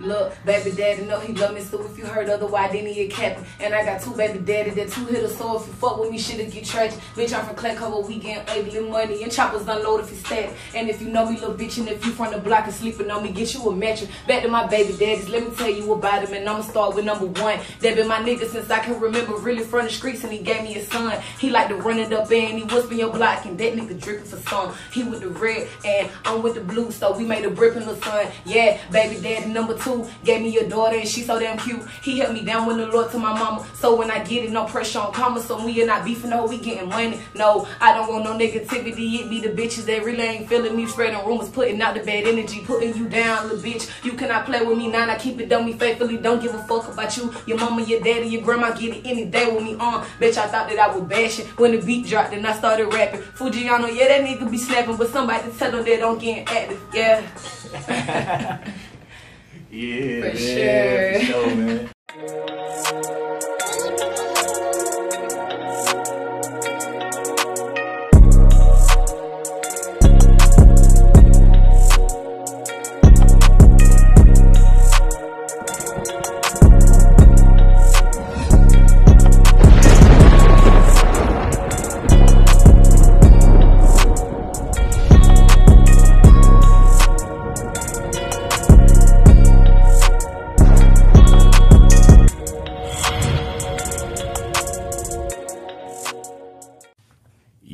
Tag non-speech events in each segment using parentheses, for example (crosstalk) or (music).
Look, baby daddy know he love me, so if you heard otherwise, then he a captain. And I got two baby daddy that two hitters, so if you fuck with me, shit'll get tragic. Bitch, I'm from Clay Cover, we getting ugly money, and choppers unload if you stab. And if you know me, little bitch, and if you from the block and sleeping on me, get you a mattress. Back to my baby daddies, let me tell you about him, and I'ma start with number one. That been my nigga since I can remember, really from the streets, and he gave me a son. He like to run it up and he was whisper your block, and that nigga dripping for some. He with the red, and I'm with the blue, so we made a brick in the sun. Yeah, baby daddy number two gave me a daughter, and she so damn cute. He helped me down with the Lord to my mama, so when I get it, no pressure on comma, so we are not beefing, no, we getting money. No, I don't want no negativity. It be the bitches that really ain't feeling me, spreading rumors, putting out the bad energy, putting you down, little bitch. You cannot play with me now. I keep it done me faithfully. Don't give a fuck about you, your mama, your daddy, your grandma. Get it any day with me on. Bitch, I thought that I was bashing when the beat dropped and I started rapping. Fujiano, yeah, that nigga be snapping, but somebody tell them they don't get active. Yeah. (laughs) Yeah, For man, sure. For sure, man. (laughs)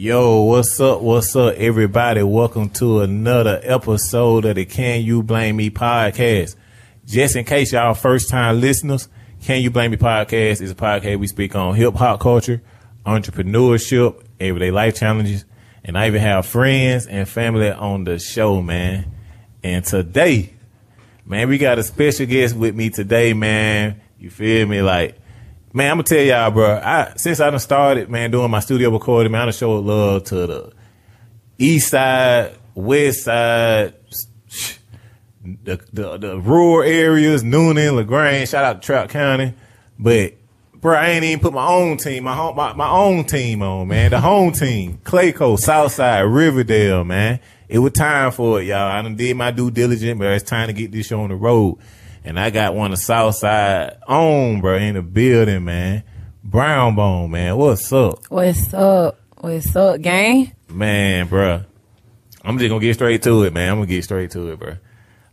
Yo, what's up? What's up, everybody? Welcome to another episode of the Can You Blame Me podcast. Just in case y'all first time listeners, Can You Blame Me podcast is a podcast we speak on hip hop culture, entrepreneurship, everyday life challenges, and I even have friends and family on the show, man. And today, man, we got a special guest with me today, man. You feel me? Like, man, I'm gonna tell y'all, bro. I since I done started, man, doing my studio recording, man, I done showed love to the east side, west side, the the, the rural areas, Newnan, LaGrange. Shout out to Troup County, but. Bro, I ain't even put my own team, my home, my, my own team on, man. The home team, Clayco, Southside, Riverdale, man. It was time for it, y'all. I done did my due diligence, but it's time to get this show on the road. And I got one of Southside on, bro, in the building, man. Brown Bone, man. What's up? What's up? What's up, gang? Man, bro. I'm just gonna get straight to it, man. I'm gonna get straight to it, bro.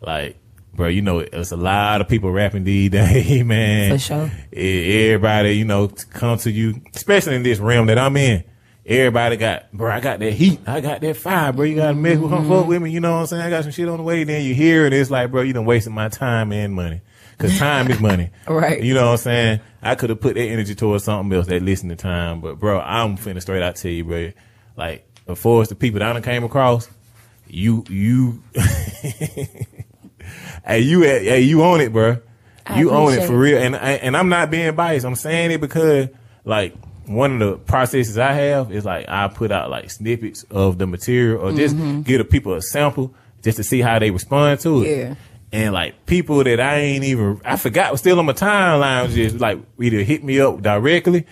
Like, bro, you know, it's a lot of people rapping these (laughs) days, man. For sure. Everybody, you know, come to you, especially in this realm that I'm in. Everybody got, bro, I got that heat. I got that fire, bro. You gotta mess with, come fuck with me. You know what I'm saying? I got some shit on the way. Then you hear it. It's like, bro, you done wasted my time and money. Cause time is money. (laughs) Right. You know what I'm saying? I could have put that energy towards something else that listening time. But bro, I'm finna straight out tell you, bro. Like, as far as the people that I done came across, you, you, (laughs) hey, you, hey, you own it, bro. I You own it for real. And, and I'm not being biased. I'm saying it because, like, one of the processes I have is like I put out like snippets of the material or just mm-hmm. give the people a sample just to see how they respond to it. Yeah. And like people that I ain't even I forgot was still on my timeline just like either hit me up directly.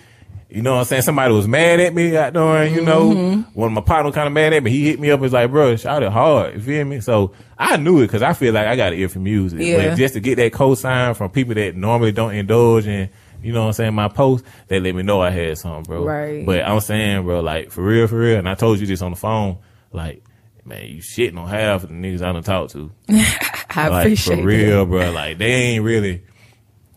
You know what I'm saying? Somebody was mad at me out there, you mm-hmm. know. One of my partner kind of mad at me. He hit me up and was like, bro, shout it hard. You feel me? So I knew it because I feel like I got an ear for music. Yeah. But just to get that cosign from people that normally don't indulge in, you know what I'm saying, my post, they let me know I had something, bro. Right. But I'm saying, bro, like for real, for real, and I told you this on the phone, like, man, you shitting on half of the niggas I done talked to. (laughs) I like appreciate for real, bro. Like they ain't really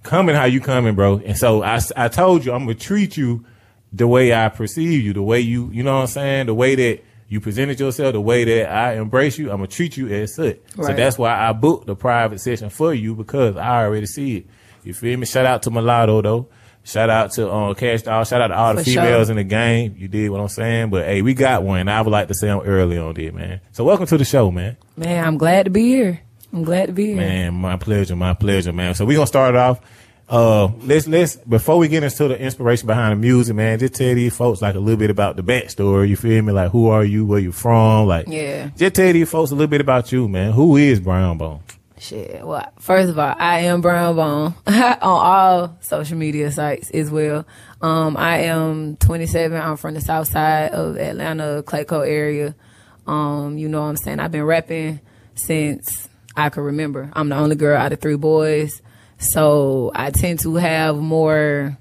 coming how you coming, bro. And so I, I told you I'm gonna treat you the way I perceive you, the way you, you know what I'm saying, the way that you presented yourself, the way that I embrace you. I'm gonna treat you as such. So that's why I booked the private session for you because I already see it. You feel me? Shout out to Mulatto though. Shout out to um, Cash Doll. Shout out to all the For sure. females in the game. You did what I'm saying. But hey, we got one. I would like to say I'm early on there, man. So welcome to the show, man. Man, I'm glad to be here. I'm glad to be here. Man, my pleasure, my pleasure, man. So we're gonna start it off. Uh let's let's before we get into the inspiration behind the music, man, just tell these folks like a little bit about the backstory, you feel me? Like who are you, where you from? Like Yeah. just tell these folks a little bit about you, man. Who is Brown Bone? Shit. Well, first of all, I am Brown Bone (laughs) on all social media sites as well. Um, I am 27. I'm from the south side of Atlanta, Clayco area. Um, you know what I'm saying? I've been rapping since I can remember. I'm the only girl out of three boys. So I tend to have more,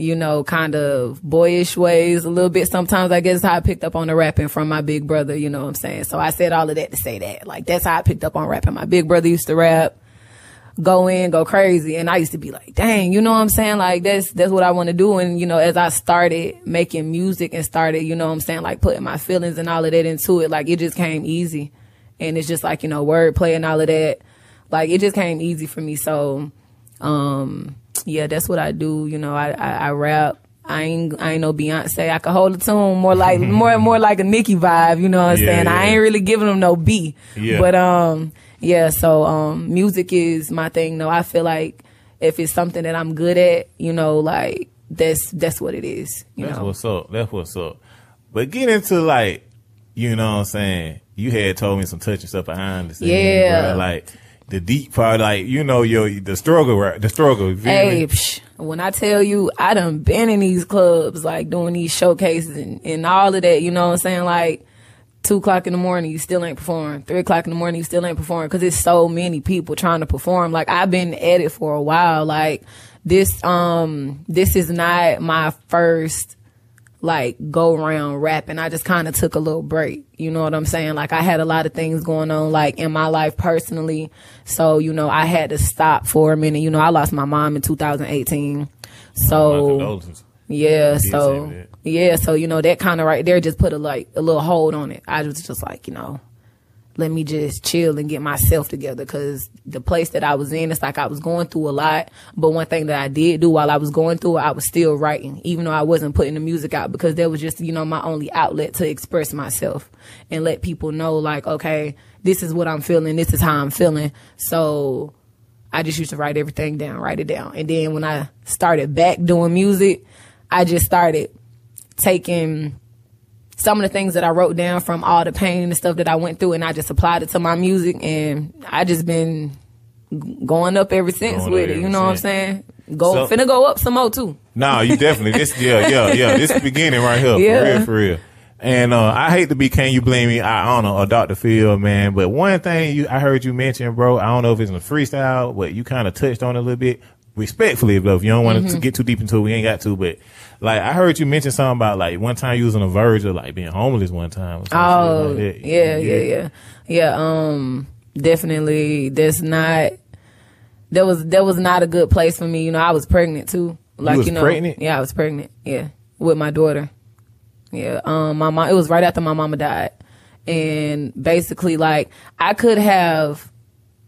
you know, kind of boyish ways a little bit. Sometimes I guess how I picked up on the rapping from my big brother, you know what I'm saying? So I said all of that to say that. Like that's how I picked up on rapping. My big brother used to rap, go in, go crazy. And I used to be like, dang, you know what I'm saying? Like that's, that's what I want to do. And, you know, as I started making music and started, you know what I'm saying? Like putting my feelings and all of that into it, like it just came easy. And it's just like, you know, wordplay and all of that like it just came easy for me. So, um, yeah, that's what I do. You know, I, I, I rap. I ain't I ain't no Beyonce. I can hold a tune more like (laughs) more more like a Nicki vibe. You know what I'm Yeah, saying? I ain't really giving them no B. Yeah. But um, yeah. So um, music is my thing. No, I feel like if it's something that I'm good at, you know, like that's that's what it is. You That's know. what's up. That's what's up. But get into like, you know what I'm saying? You had told me some touching stuff behind the scenes. Yeah. bruh. Like the deep part, like, you know, your the struggle, right? The struggle. Hey, psh, when I tell you, I done been in these clubs, like doing these showcases and, and all of that, you know what I'm saying? Like, two o'clock in the morning, you still ain't performing. Three o'clock in the morning, you still ain't performing because it's so many people trying to perform. Like, I've been at it for a while. Like, this, um, this is not my first like go around rapping. I just kind of took a little break. You know what I'm saying? Like I had a lot of things going on like in my life personally. So, you know, I had to stop for a minute. You know, I lost my mom in 2018. So, condolences. yeah, so yeah, so you know that kind of right there just put a like a little hold on it. I was just like, you know, let me just chill and get myself together because the place that I was in, it's like I was going through a lot. But one thing that I did do while I was going through it, I was still writing, even though I wasn't putting the music out because that was just, you know, my only outlet to express myself and let people know, like, okay, this is what I'm feeling, this is how I'm feeling. So I just used to write everything down, write it down. And then when I started back doing music, I just started taking some of the things that I wrote down from all the pain and the stuff that I went through, and I just applied it to my music, and I just been going up ever since Going with it. You know what I'm saying? Go So- finna go up some more too. Nah, you definitely this yeah, yeah, yeah. This the (laughs) beginning right here. Yeah. For real, for real. And uh I hate to be can you blame me, I honor or Dr. Phil, man. But one thing you I heard you mention, bro, I don't know if it's in a freestyle, but you kinda touched on it a little bit. Respectfully, though, if you don't want Mm-hmm. to get too deep into it, we ain't got to, but like I heard you mention something about like one time you was on the verge of like being homeless one time. Oh, like yeah, yeah, yeah, yeah. Um, definitely. That's not. That was that was not a good place for me. You know, I was pregnant too. Like was you know, pregnant? yeah, I was pregnant. Yeah, with my daughter. Yeah. Um, my mom. It was right after my mama died, and basically, like, I could have,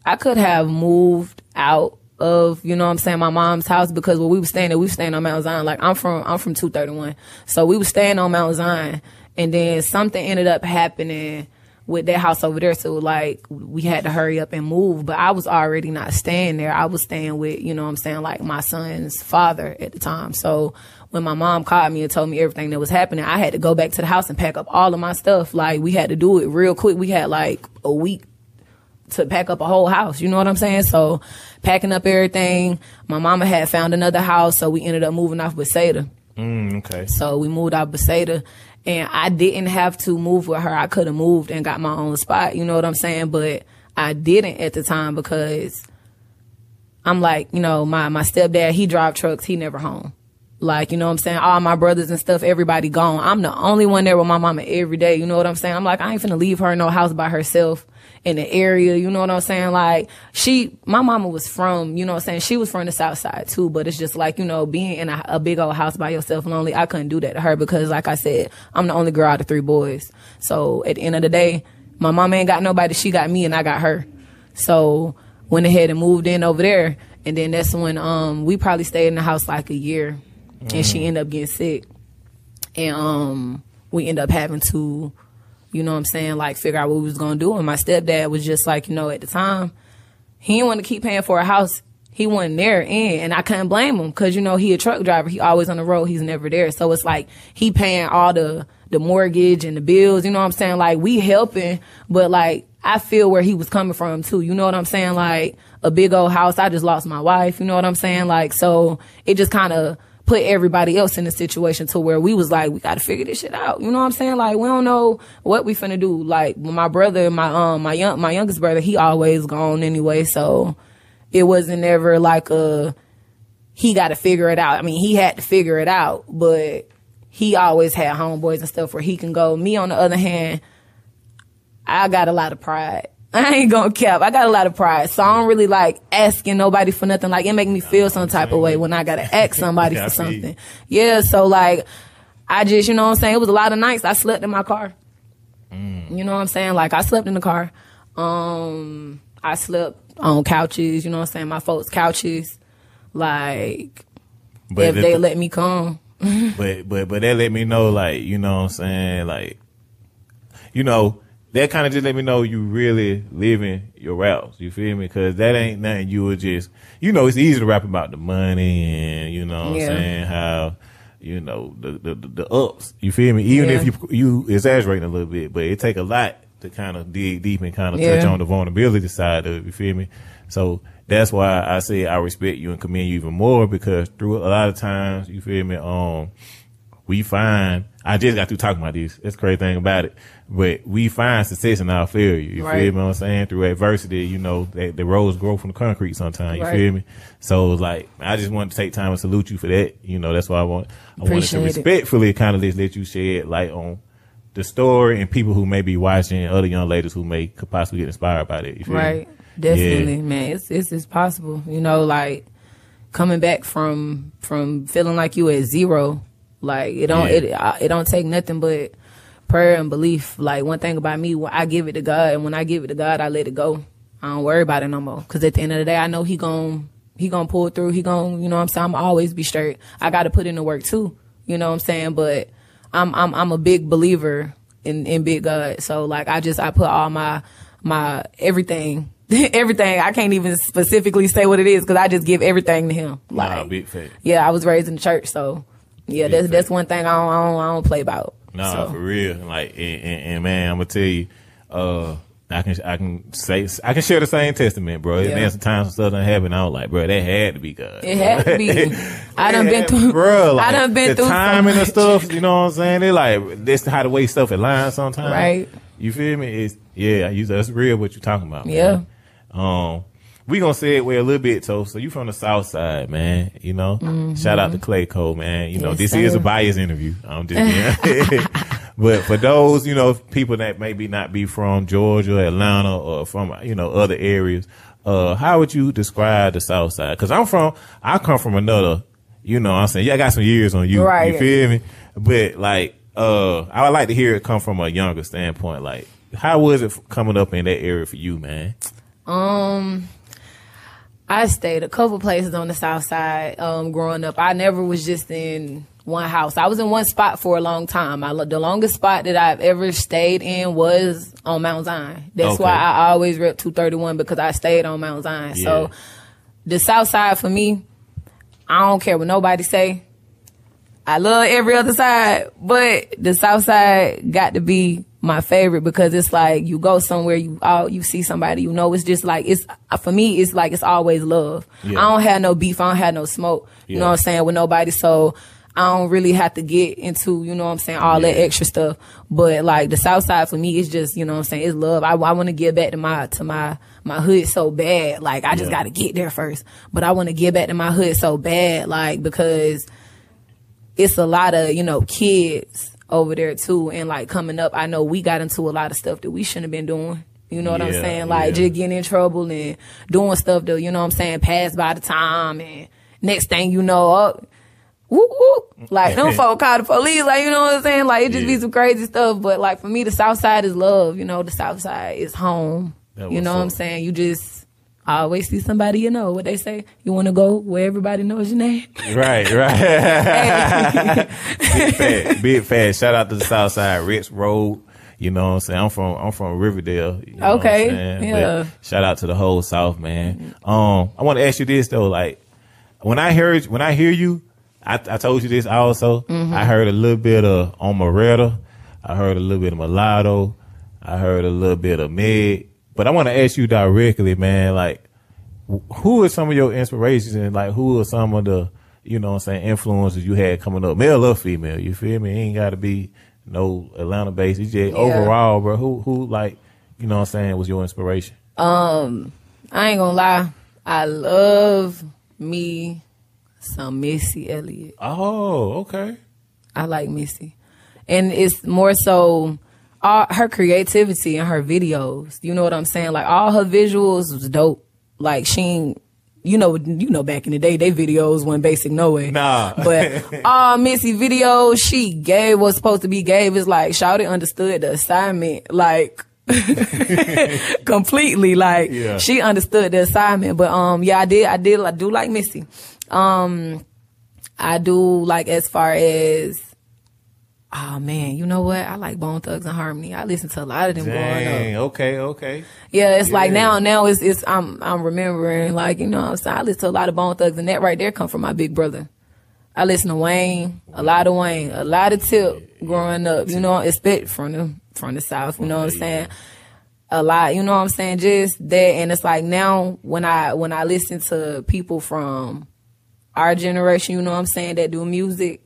I could have moved out of, you know what I'm saying, my mom's house because when we were staying we were staying on Mount Zion. Like I'm from I'm from two thirty one. So we were staying on Mount Zion and then something ended up happening with that house over there. So like we had to hurry up and move. But I was already not staying there. I was staying with, you know what I'm saying, like my son's father at the time. So when my mom called me and told me everything that was happening, I had to go back to the house and pack up all of my stuff. Like we had to do it real quick. We had like a week to pack up a whole house. You know what I'm saying? So packing up everything. My mama had found another house, so we ended up moving off Beseda. Mm, okay. So we moved out Beseda, and I didn't have to move with her. I could have moved and got my own spot. You know what I'm saying? But I didn't at the time because I'm like, you know, my my stepdad, he drive trucks, he never home. Like, you know what I'm saying? All my brothers and stuff, everybody gone. I'm the only one there with my mama every day. You know what I'm saying? I'm like, I ain't finna leave her in no house by herself in the area. You know what I'm saying? Like, she, my mama was from, you know what I'm saying? She was from the south side too, but it's just like, you know, being in a, a big old house by yourself lonely, I couldn't do that to her because like I said, I'm the only girl out of three boys. So at the end of the day, my mama ain't got nobody. She got me and I got her. So went ahead and moved in over there. And then that's when um we probably stayed in the house like a year and she ended up getting sick. And um we ended up having to, you know what I'm saying, like figure out what we was gonna do. And my stepdad was just like, you know, at the time, he didn't want to keep paying for a house. He wasn't there in, and I couldn't blame him because you know he a truck driver. He always on the road. He's never there. So it's like he paying all the the mortgage and the bills. You know what I'm saying? Like we helping, but like I feel where he was coming from too. You know what I'm saying? Like a big old house. I just lost my wife. You know what I'm saying? Like so, it just kind of put everybody else in a situation to where we was like, we got to figure this shit out. You know what I'm saying? Like we don't know what we finna do. Like my brother, my um my young my youngest brother, he always gone anyway, so it wasn't ever like a he got to figure it out. I mean, he had to figure it out, but he always had homeboys and stuff where he can go. Me on the other hand, I got a lot of pride. (laughs) I ain't gonna cap. I got a lot of pride. So I don't really like asking nobody for nothing. Like it make me feel some type of way when I gotta ask somebody for (laughs) something. Yeah, so like I just, you know what I'm saying? It was a lot of nights I slept in my car. Mm. You know what I'm saying? Like I slept in the car. Um I slept on couches, you know what I'm saying? My folks' couches. Like But if the- they let me come. but but but that let me know like you know what I'm saying like you know that kind of just let me know you really living your routes you feel me? Because that ain't nothing you would just you know it's easy to rap about the money and you know what Yeah. I'm saying how you know the, the the the ups you feel me? Even if you you exaggerating a little bit but it take a lot to kind of dig deep and kind of touch on the vulnerability side of it you feel me? So that's why I say I respect you and commend you even more because through a lot of times, you feel me, um, we find, I just got through talking about this. That's the crazy thing about it. But we find success in our failure. You Right. feel me what I'm saying? Through adversity, you know, that the roads grow from the concrete sometimes. You Right. feel me? So like, I just want to take time and salute you for that. You know, that's why I want, I wanted to Appreciate it. respectfully kind of just let you shed light on the story and people who may be watching, other young ladies who may could possibly get inspired by that. You feel me? Right. Definitely, man. It's, it's it's possible. You know, like coming back from from feeling like you at zero. Like it don't Yeah. it I- it don't take nothing but prayer and belief. Like one thing about me, I give it to God, and when I give it to God, I let it go. I don't worry about it no more. Cause at the end of the day, I know He gon' He gonna pull through. He gon' you know what I'm saying. I'm always be straight. I got to put in the work too. You know what I'm saying. But I'm I'm I'm a big believer in in big God. So like I just I put all my my everything. (laughs) everything I can't even specifically say what it is because I just give everything to him. Like, Nah, big fact. yeah, I was raised in the church, so yeah, that's that's one thing I don't, I don't, I don't play about. Nah, So, for real. Like, and, and, and man, I'm gonna tell you, uh, I can I can say I can share the same testament, bro. Yeah. Man, sometimes some stuff done happen. I was like, bro, that had to be God. It had to be. (laughs) I done been through. bro. Like, I done been the through so timing and stuff. You know what I'm saying? They like this how the way stuff aligns sometimes. Right. You feel me? It's yeah. You that's real. What you talking about? Yeah. Man. Um. We gonna say it way a little bit, so so you from the south side, man. You know, shout out to Clayco, man. You know, Mm-hmm. Yes, this is a bias interview. I'm just (laughs) being, (laughs) but for those, you know, people that maybe not be from Georgia, Atlanta, or from you know other areas, uh, how would you describe the south side? Because I'm from, I come from another, you know, I'm saying, yeah, I got some years on you. Right. You feel me? But like, uh, I would like to hear it come from a younger standpoint. Like, how was it coming up in that area for you, man? I stayed a couple places on the south side um, growing up. I never was just in one house. I was in one spot for a long time. I the longest spot that I've ever stayed in was on Mount Zion. That's Okay. why I always rep 231 because I stayed on Mount Zion. Yeah. So the south side for me, I don't care what nobody say. I love every other side, but the south side got to be my favorite because it's like you go somewhere, you all you see somebody, you know, it's just like it's for me, it's like it's always love. Yeah. I don't have no beef, I don't have no smoke, you know what I'm saying, with nobody. So I don't really have to get into, you know what I'm saying, all that extra stuff. But like the south side for me is just, you know what I'm saying, it's love. I, I want to give back to my to my my hood so bad. Like I just Yeah. got to get there first. But I want to give back to my hood so bad, like because it's a lot of you know kids over there too and like coming up. I know we got into a lot of stuff that we shouldn't have been doing. You know what i'm saying? Like yeah. just getting in trouble and doing stuff that you know what i'm saying pass by the time and next thing you know up whoop, whoop. like them (laughs) folk call the police like you know what i'm saying? Like it just Yeah. be some crazy stuff. But like for me the south side is love you know? The south side is home. That you know what i'm saying? You just always see somebody you know what they say you want to go where everybody knows your name Right, (laughs) right. big fat, big fat. Shout out to the South Side, Rich Road. You know what I'm saying? I'm from I'm from Riverdale. You know Okay, yeah. But shout out to the whole South, man. Um, I want to ask you this though, like when I heard when I hear you, I, I told you this also. Mm-hmm. I heard a little bit of Omeretta. I heard a little bit of Mulatto. I heard a little bit of Meg. But I want to ask you directly, man. Like, who are some of your inspirations and like who are some of the you know what I'm saying, influences you had coming up, male or female, you feel me? It ain't gotta be no Atlanta based. It's just overall, bro. Who who like, you know what I'm saying, was your inspiration? Um, I ain't gonna lie. I love me some Missy Elliott. Oh, okay. I like Missy. And it's more so all her creativity in her videos. You know what I'm saying? Like all her visuals was dope. Like she ain't you know, you know, back in the day, they videos went basic no way. Nah. (laughs) But all Missy videos she gave was supposed to be gave is like Shawty understood the assignment. Like (laughs) completely. Like Yeah. she understood the assignment. But um yeah, I did I did I do like Missy. Um I do like as far as Oh man, you know what? I like Bone Thugs and Harmony. I listen to a lot of them growing up. Okay, okay. Yeah, it's like now, now it's, it's, I'm, I'm remembering, like, you know what I'm saying? I listen to a lot of Bone Thugs and that right there come from my big brother. I listen to Wayne, a lot of Wayne, a lot of Tip growing up, you know, expect from the, from the South, you know what I'm saying? A lot, you know what I'm saying? Just that, and it's like now when I, when I listen to people from our generation, you know what I'm saying, that do music,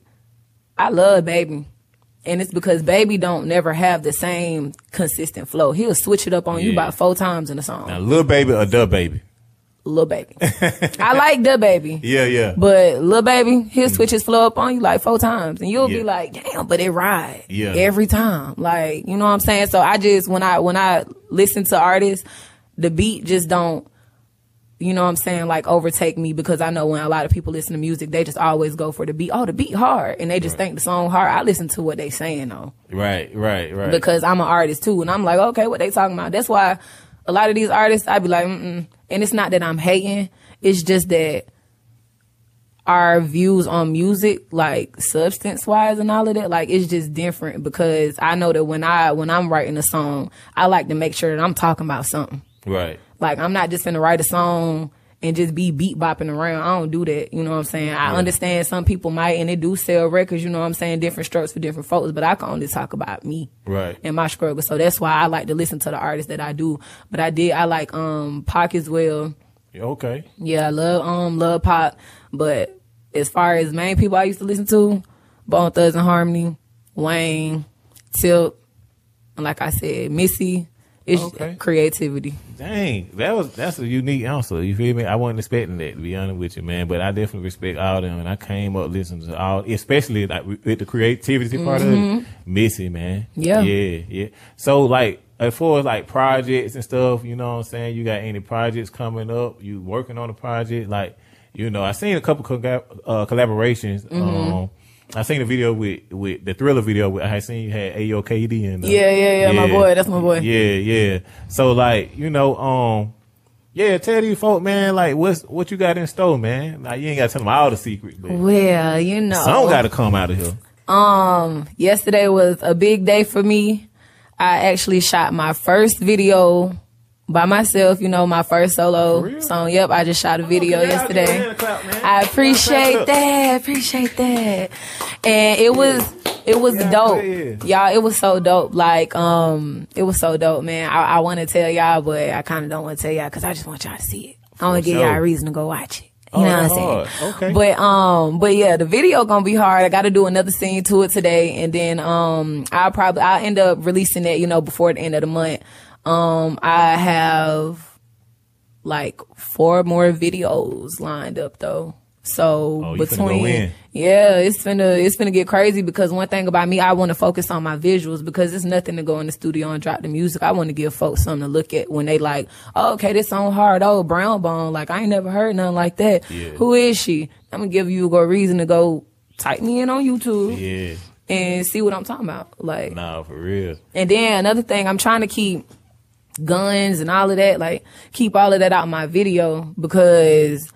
I love Baby. And it's because Baby don't never have the same consistent flow. He'll switch it up on you about four times in a song. Now, little baby or the baby? Little Baby. (laughs) I like the baby. Yeah, yeah. But little Baby, he'll switch his flow up on you like four times. And you'll Yeah. be like, damn, but it ride. Yeah. Every time. Like, you know what I'm saying? So I just when I when I listen to artists, the beat just don't you know what I'm saying, like overtake me because I know when a lot of people listen to music, they just always go for the beat. Oh, the beat hard. And they just think the song hard. I listen to what they saying though. right, right, right. because I'm an artist too, and I'm like, okay, what they talking about? That's why a lot of these artists, I'd be like, mm and it's not that I'm hating, it's just that our views on music, like substance wise and all of that, like it's just different because I know that when I when I'm writing a song, I like to make sure that I'm talking about something. right. Like I'm not just gonna write a song and just be beat bopping around. I don't do that. You know what I'm saying? I understand some people might and they do sell records, you know what I'm saying, different strokes for different folks, but I can only talk about me Right. and my struggle. So that's why I like to listen to the artists that I do. But I did I like um Pac as well. Okay. Yeah, I love um love Pac. But as far as main people I used to listen to, Bone Thugs and Harmony, Wayne, Tilt, and like I said, Missy. It's Okay. creativity. Dang, that was that's a unique answer. You feel me? I wasn't expecting that to be honest with you, man. But I definitely respect all them, and I came up listening to all, especially like with the creativity part of it. Missy, man. Mm-hmm. Yeah. yeah, yeah. So like, as far as like projects and stuff, you know what I'm saying? You got any projects coming up? You working on a project? Like, you know, I seen a couple collab- uh, collaborations. Mm-hmm. Um, I seen a video with with the Thriller video. With, I seen you had AOKD and uh, Yeah, yeah, yeah, my boy. That's my boy. yeah, yeah. So like, you know, um, yeah, tell these folk, man, like what's what you got in store, man. Like you ain't gotta tell them all the secret, but Well, you know. some gotta come out of here. Um, yesterday was a big day for me. I actually shot my first video by myself, you know, my first solo song. Yep, I just shot a video Okay, I'll give you a yesterday. clap. I appreciate that. Appreciate that. And it was it was Yeah, dope. Y'all, it was so dope. Like, um, it was so dope, man. I, I want to tell y'all, but I kind of don't want to tell y'all because I just want y'all to see it. I want to give sure. y'all a reason to go watch it. Oh, You know what I'm saying? Okay. But um, but yeah, the video gonna be hard. I got to do another scene to it today, and then um, I'll probably I'll end up releasing it, you know, before the end of the month. Um, I have like four more videos lined up though. So Oh, between yeah, it's finna it's finna get crazy because one thing about me, I want to focus on my visuals because it's nothing to go in the studio and drop the music. I want to give folks something to look at when they like, oh, okay, this song hard. Oh, Brown Bone, like I ain't never heard nothing like that. Yeah. Who is she? I'm gonna give you a reason to go type me in on YouTube Yeah, and see what I'm talking about. Like, nah, for real. and then another thing, I'm trying to keep guns and all of that, like keep all of that out my video because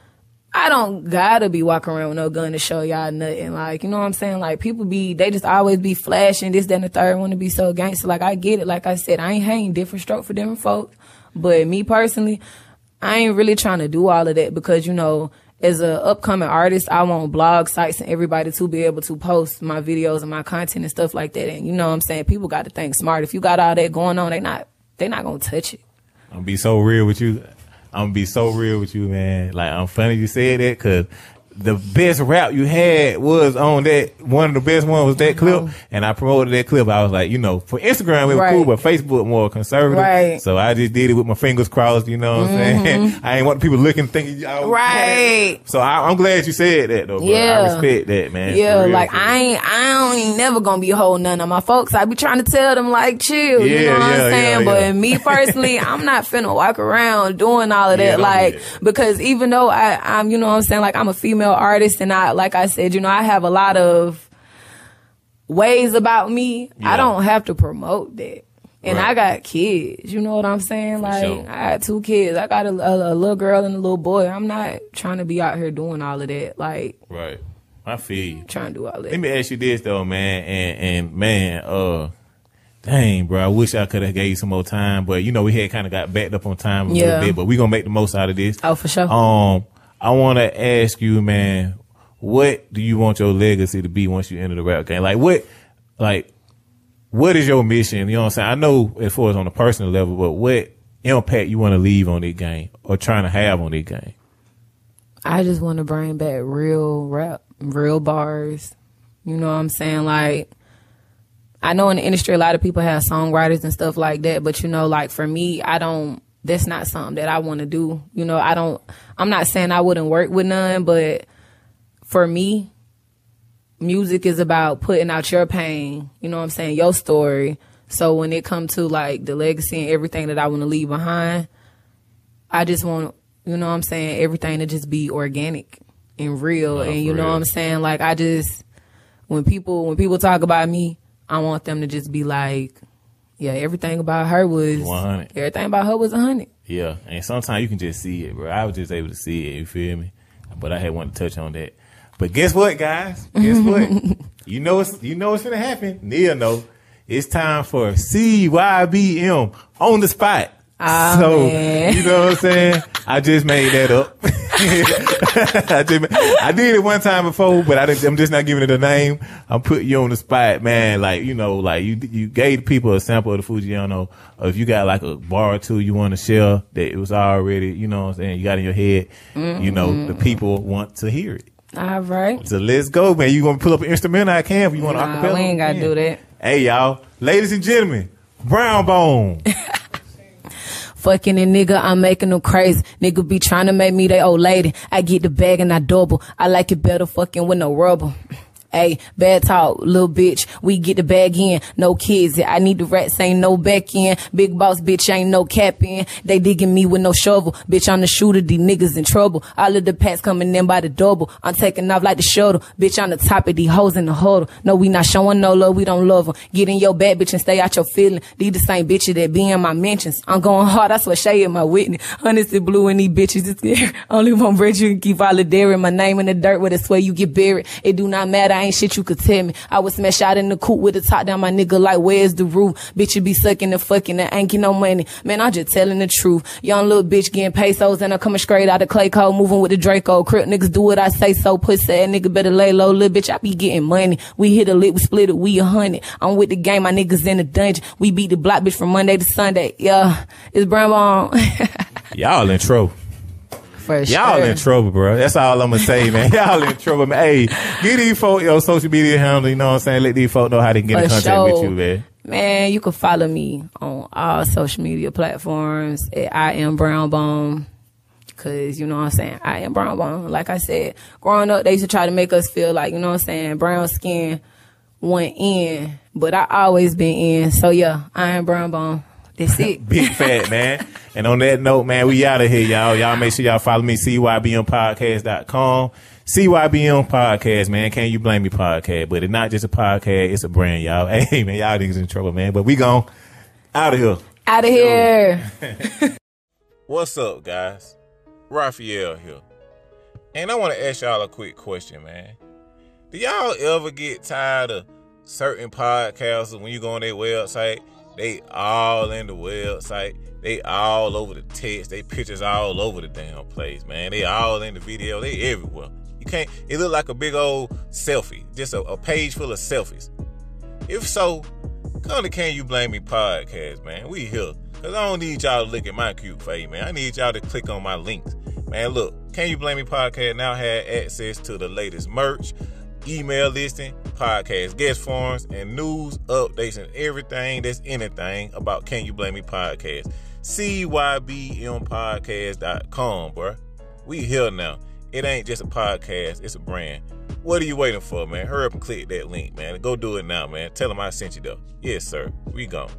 I don't gotta be walking around with no gun to show y'all nothing. Like, you know what I'm saying? Like people be, they just always be flashing this, that, and the third, one to be so gangster. Like I get it. Like I said, I ain't hating different stroke for different folks. But me personally, I ain't really trying to do all of that because, you know, as a upcoming artist, I want blog sites and everybody to be able to post my videos and my content and stuff like that. And you know what I'm saying? People got to think smart. If you got all that going on, they not, they not gonna touch it. I'm gonna be so real with you. I'm gonna be so real with you, man. Like I'm funny you said that because the best rap you had was on that. One of the best one was that clip, and I promoted that clip. I was like, you know, for Instagram it was Right. cool, but Facebook more conservative. Right. So I just did it with my fingers crossed. You know what I'm saying? (laughs) I ain't want people looking thinking. I was- Mm-hmm. Right. So I, I'm glad you said that though. Yeah. I respect that, man. Yeah, real, like. I ain't, I don't ain't never gonna be holding none of my folks. I be trying to tell them like, chill. you Yeah, know what yeah, I'm saying? yeah, but me personally, (laughs) I'm not finna walk around doing all of that. like, because even though I, I'm, you know what I'm saying? Like, I'm a female artist, and I, like I said, you know, I have a lot of ways about me. Yeah. I don't have to promote that. And Right. I got kids, you know what I'm saying? Like sure. I got two kids. I got a, a, a little girl and a little boy. I'm not trying to be out here doing all of that. Like right. I feel you. trying to do all that. Let me ask you this though, man, and and man, uh, dang, bro, I wish I could have gave you some more time, but you know we had kind of got backed up on time a Yeah. little bit, but we gonna make the most out of this. Oh, for sure. Um, I want to ask you, man, what do you want your legacy to be once you enter the rap game? Like what, like, what is your mission? You know what I'm saying? I know as far as on a personal level, but what impact you want to leave on this game or trying to have on this game? I just want to bring back real rap, real bars. You know what I'm saying? Like, I know in the industry a lot of people have songwriters and stuff like that, but you know, like for me, I don't. That's not something that I want to do. You know, I don't. I'm not saying I wouldn't work with none, but for me, music is about putting out your pain. You know what I'm saying? Your story. So when it comes to like the legacy and everything that I want to leave behind, I just want, you know what I'm saying, everything to just be organic and real. And you know real. what I'm saying? Like I just when people when people talk about me, I want them to just be like, yeah, everything about her was 100. Everything about her was a hundred. Yeah, and sometimes you can just see it, bro. I was just able to see it. You feel me? But I had wanted to touch on that. But guess what, guys? Guess what? you know it's you know what's gonna happen. Neil know it's time for CYBM on the spot. Ah, so man. you know what I'm saying? I just made that up. (laughs) (laughs) I, just, I did it one time before, but I didn't, I'm just not giving it a name. I'm putting you on the spot, man. Like you know, like you you gave people a sample of the Fujiano. Or if you got like a bar or two you want to share that it was already, you know what I'm saying, you got in your head, you know, the mm-hmm. people want to hear it. All right. So let's go, man. You gonna pull up an instrumental? I can. If you want to Nah, acapella, we ain't gotta do that. Hey, y'all, ladies and gentlemen, Brown Bone. (laughs) Fucking a nigga, I'm making them crazy. Nigga be trying to make me they old lady. I get the bag and I double. I like it better fucking with no rubber. Hey, bad talk, little bitch. We get the bag in, no kids. I need the rats, ain't no back in. Big boss bitch, ain't no cap in. They digging me with no shovel. Bitch, I'm the shooter, these niggas in trouble. All of the packs coming in by the double. I'm taking off like the shuttle. Bitch, on the top of these hoes in the huddle. No, we not showing no love, we don't love them. Get in your bad bitch and stay out your feeling. These the same bitches that be in my mentions. I'm going hard, I swear Shay in my witness. Honestly, blue and these bitches is scared. (laughs) Only one bread you can keep all the daring. My name in the dirt where the swear you get buried. It do not matter, I ain't shit you could tell me. I was smashed out in the coop with the top down my nigga like where's the roof? Bitch, you be sucking and fucking and ain't get no money. Man, I'm just telling the truth. Young little bitch getting pesos and I'm coming straight out of Clayco, moving with the Draco. Crip niggas do what I say so. Pussy ass nigga better lay low. Little bitch, I be getting money. We hit a lick, we split it, we a hundred. I'm with the game, my niggas in the dungeon. We beat the block bitch from Monday to Sunday. Yeah, it's Brown Bone. (laughs) Y'all in trouble. For Y'all in trouble, bro. That's all I'm gonna say, man. (laughs) Y'all in trouble, man. Hey, get these folk your social media handle. You know what I'm saying? Let these folk know how they can get in For contact with you, man. Man, you can follow me on all social media platforms at I am Brown Bone. Cause you know what I'm saying, I am brown bone. Like I said, growing up, they used to try to make us feel like you know what I'm saying, brown skin went in, but I always been in. So yeah, I am brown bone. That's (laughs) it. Big fat, (laughs) man. And on that note, man, we out of here, y'all. Y'all make sure y'all follow me, cybmpodcast.com. CYBM podcast, man. Can you blame me podcast? But it's not just a podcast, it's a brand, y'all. (laughs) Hey, man, y'all niggas in trouble, man. But we gone out of here. Out of here. What's up, guys? Raphael here. And I want to ask y'all a quick question, man. Do y'all ever get tired of certain podcasts when you go on their website? They all in the website. They all over the text. They pictures all over the damn place, man. They all in the video. They everywhere. You can't. It look like a big old selfie, just a, a page full of selfies. If so, come to Can You Blame Me podcast, man. We here. Cause I don't need y'all to look at my cute face, man. I need y'all to click on my links. Man, look, Can You Blame Me podcast now have access to the latest merch, email listing, podcast guest forums and news updates and everything that's anything about Can You Blame Me podcast. CYBMpodcast.com, bro. We here now. It ain't just a podcast, it's a brand. What are you waiting for, man? Hurry up and click that link, man. Go do it now, man. Tell them I sent you though. Yes, sir. We gone.